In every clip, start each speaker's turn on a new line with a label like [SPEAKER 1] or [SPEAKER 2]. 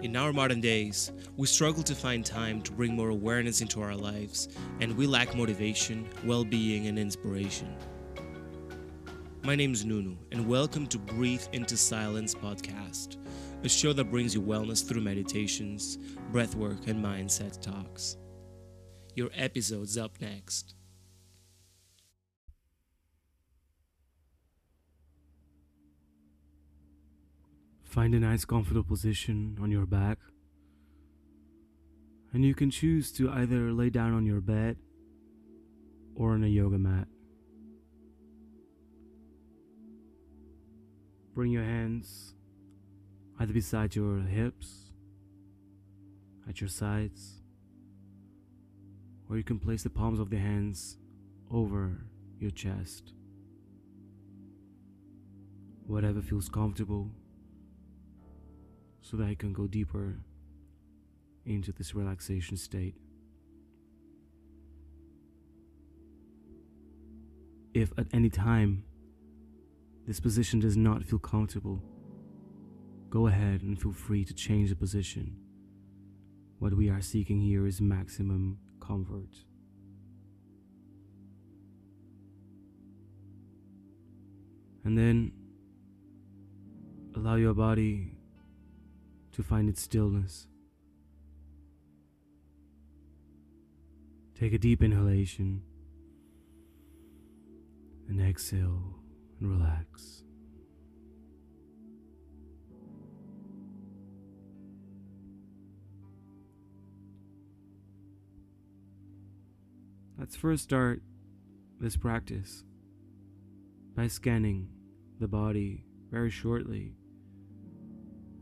[SPEAKER 1] In our modern days, we struggle to find time to bring more awareness into our lives, and we lack motivation, well being, and inspiration. My name is Nunu, and welcome to Breathe into Silence podcast, a show that brings you wellness through meditations, breathwork, and mindset talks. Your episode's up next.
[SPEAKER 2] Find a nice comfortable position on your back. And you can choose to either lay down on your bed or on a yoga mat. Bring your hands either beside your hips, at your sides, or you can place the palms of the hands over your chest. Whatever feels comfortable so that I can go deeper into this relaxation state. If at any time this position does not feel comfortable, go ahead and feel free to change the position. What we are seeking here is maximum comfort. And then allow your body to find its stillness. Take a deep inhalation and exhale and relax. Let's first start this practice by scanning the body very shortly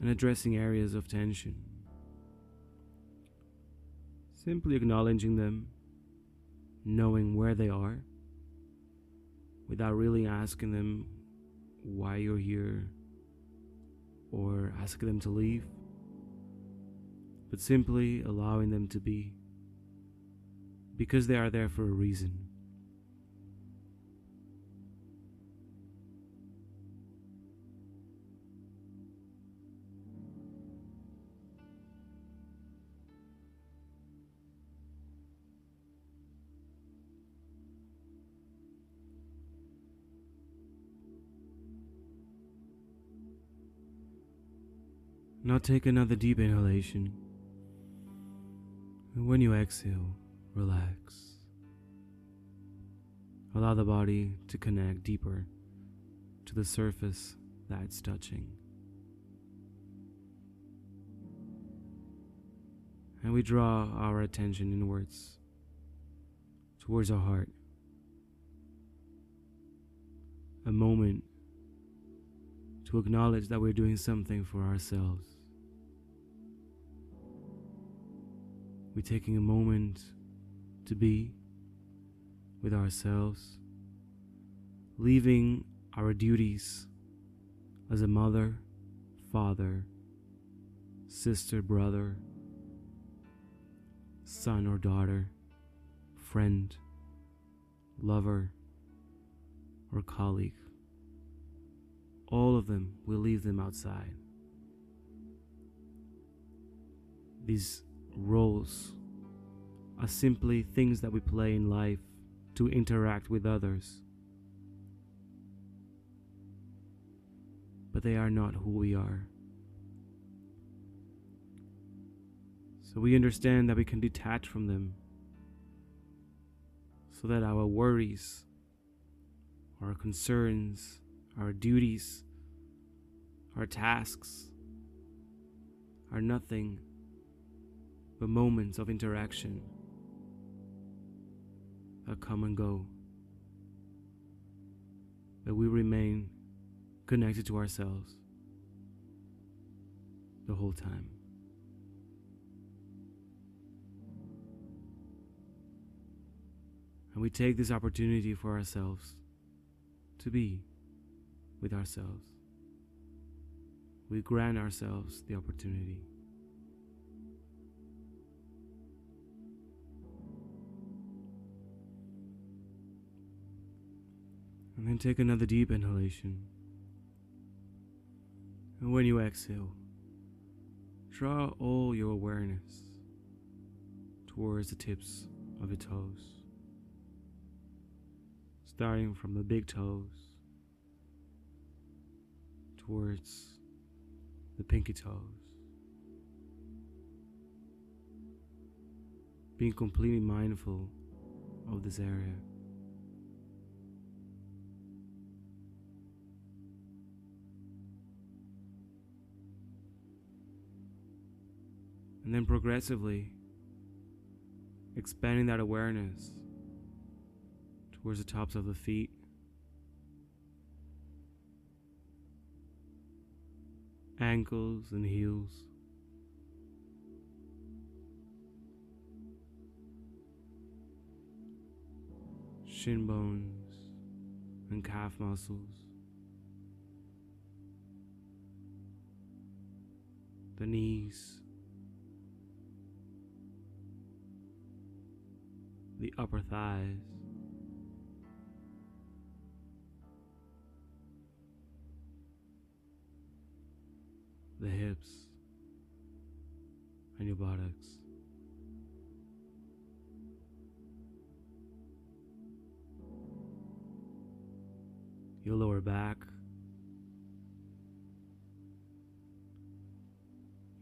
[SPEAKER 2] and addressing areas of tension. Simply acknowledging them, knowing where they are, without really asking them why you're here or asking them to leave, but simply allowing them to be because they are there for a reason. Now take another deep inhalation. And when you exhale, relax. Allow the body to connect deeper to the surface that it's touching. And we draw our attention inwards towards our heart. A moment to acknowledge that we're doing something for ourselves. We're taking a moment to be with ourselves, leaving our duties as a mother, father, sister, brother, son or daughter, friend, lover, or colleague. All of them, we leave them outside. These roles are simply things that we play in life to interact with others. But they are not who we are. So we understand that we can detach from them so that our worries, our concerns, our duties, our tasks are nothing but moments of interaction that come and go. That we remain connected to ourselves the whole time. And we take this opportunity for ourselves to be with ourselves. We grant ourselves the opportunity. Then take another deep inhalation. And when you exhale, Draw all your awareness towards the tips of your toes, starting from the big toes towards the pinky toes. Being completely mindful of this area. And then progressively expanding that awareness towards the tops of the feet. Ankles and heels. Shin bones and calf muscles. The knees. The upper thighs. The hips and your buttocks. Your lower back,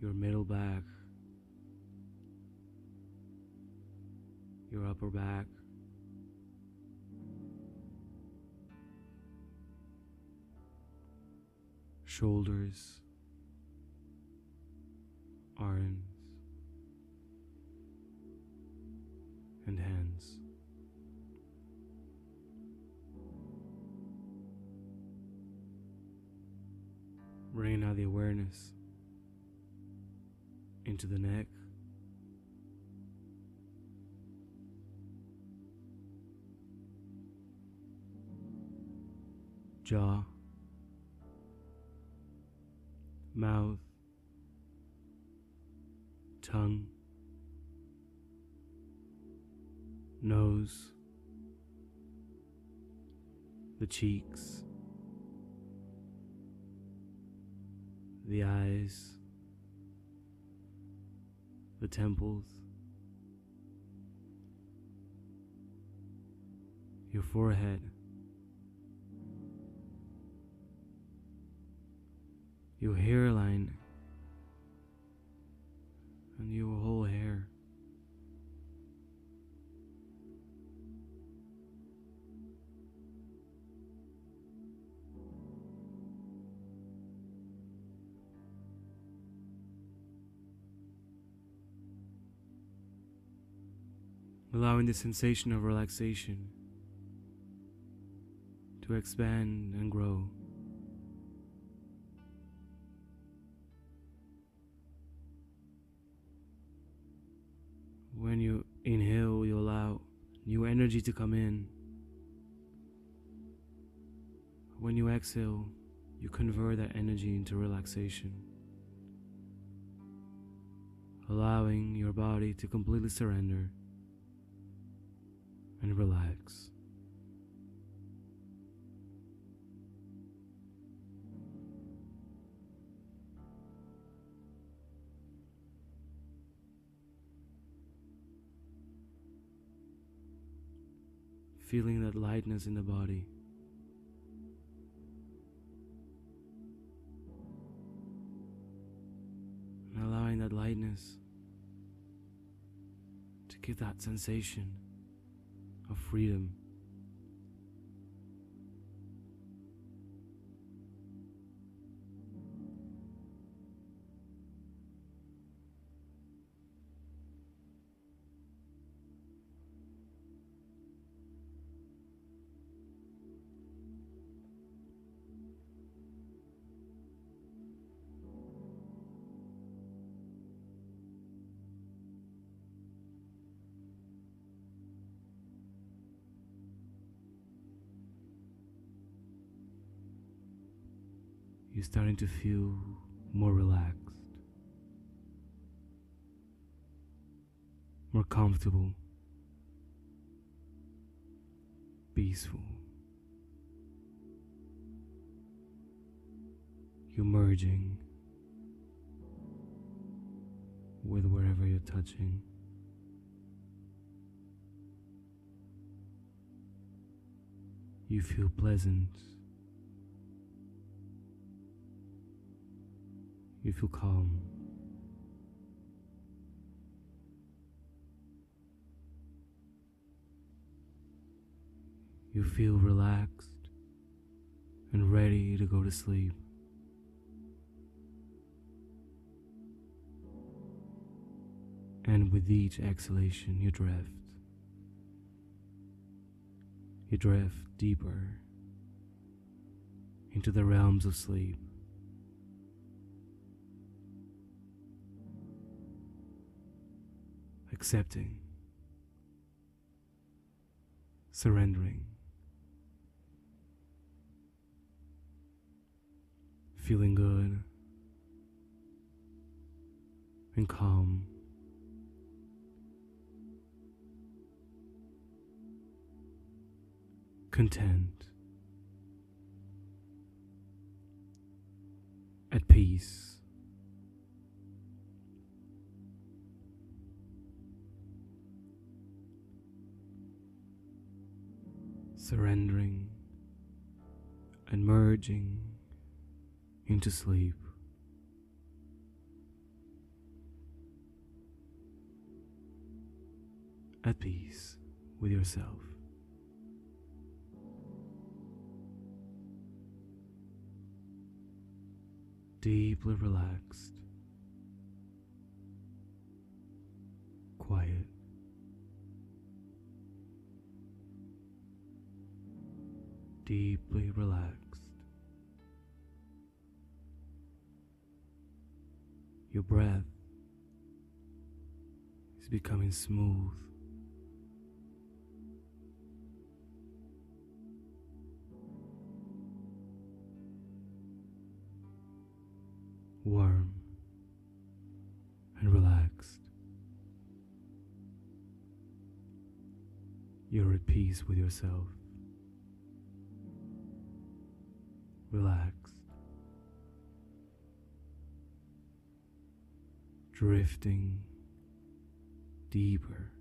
[SPEAKER 2] your middle back, your upper back. Shoulders, arms, and hands. Bringing out the awareness into the neck. Jaw, mouth, tongue, nose, the cheeks, the eyes, the temples, your forehead. Your hairline and your whole hair. Allowing the sensation of relaxation to expand and grow. When you inhale, you allow new energy to come in. When you exhale, you convert that energy into relaxation, allowing your body to completely surrender and relax. Feeling that lightness in the body. And allowing that lightness to give that sensation of freedom. You're starting to feel more relaxed, more comfortable, peaceful. You're merging with wherever you're touching. You feel pleasant. You feel calm. You feel relaxed and ready to go to sleep. And with each exhalation, you drift. You drift deeper into the realms of sleep. Accepting, surrendering, feeling good and calm. content, at peace. Surrendering and merging into sleep. At peace with yourself. deeply relaxed, quiet. Deeply relaxed. Your breath is becoming smooth warm, and relaxed. You're at peace with yourself. Relaxed. Drifting deeper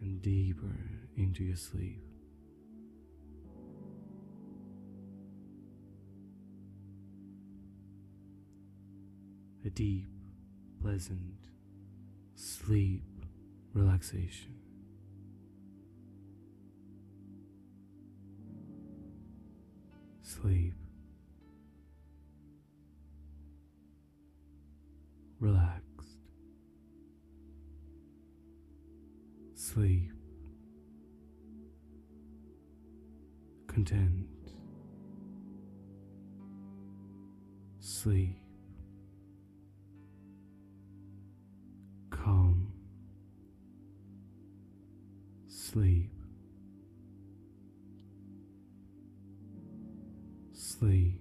[SPEAKER 2] and deeper into your sleep. a deep, pleasant sleep relaxation. Sleep. Relaxed. Sleep. Content. Sleep. calm, sleep, sleep,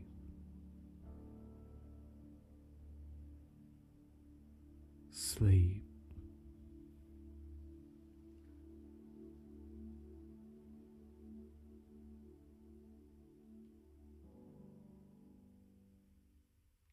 [SPEAKER 2] sleep.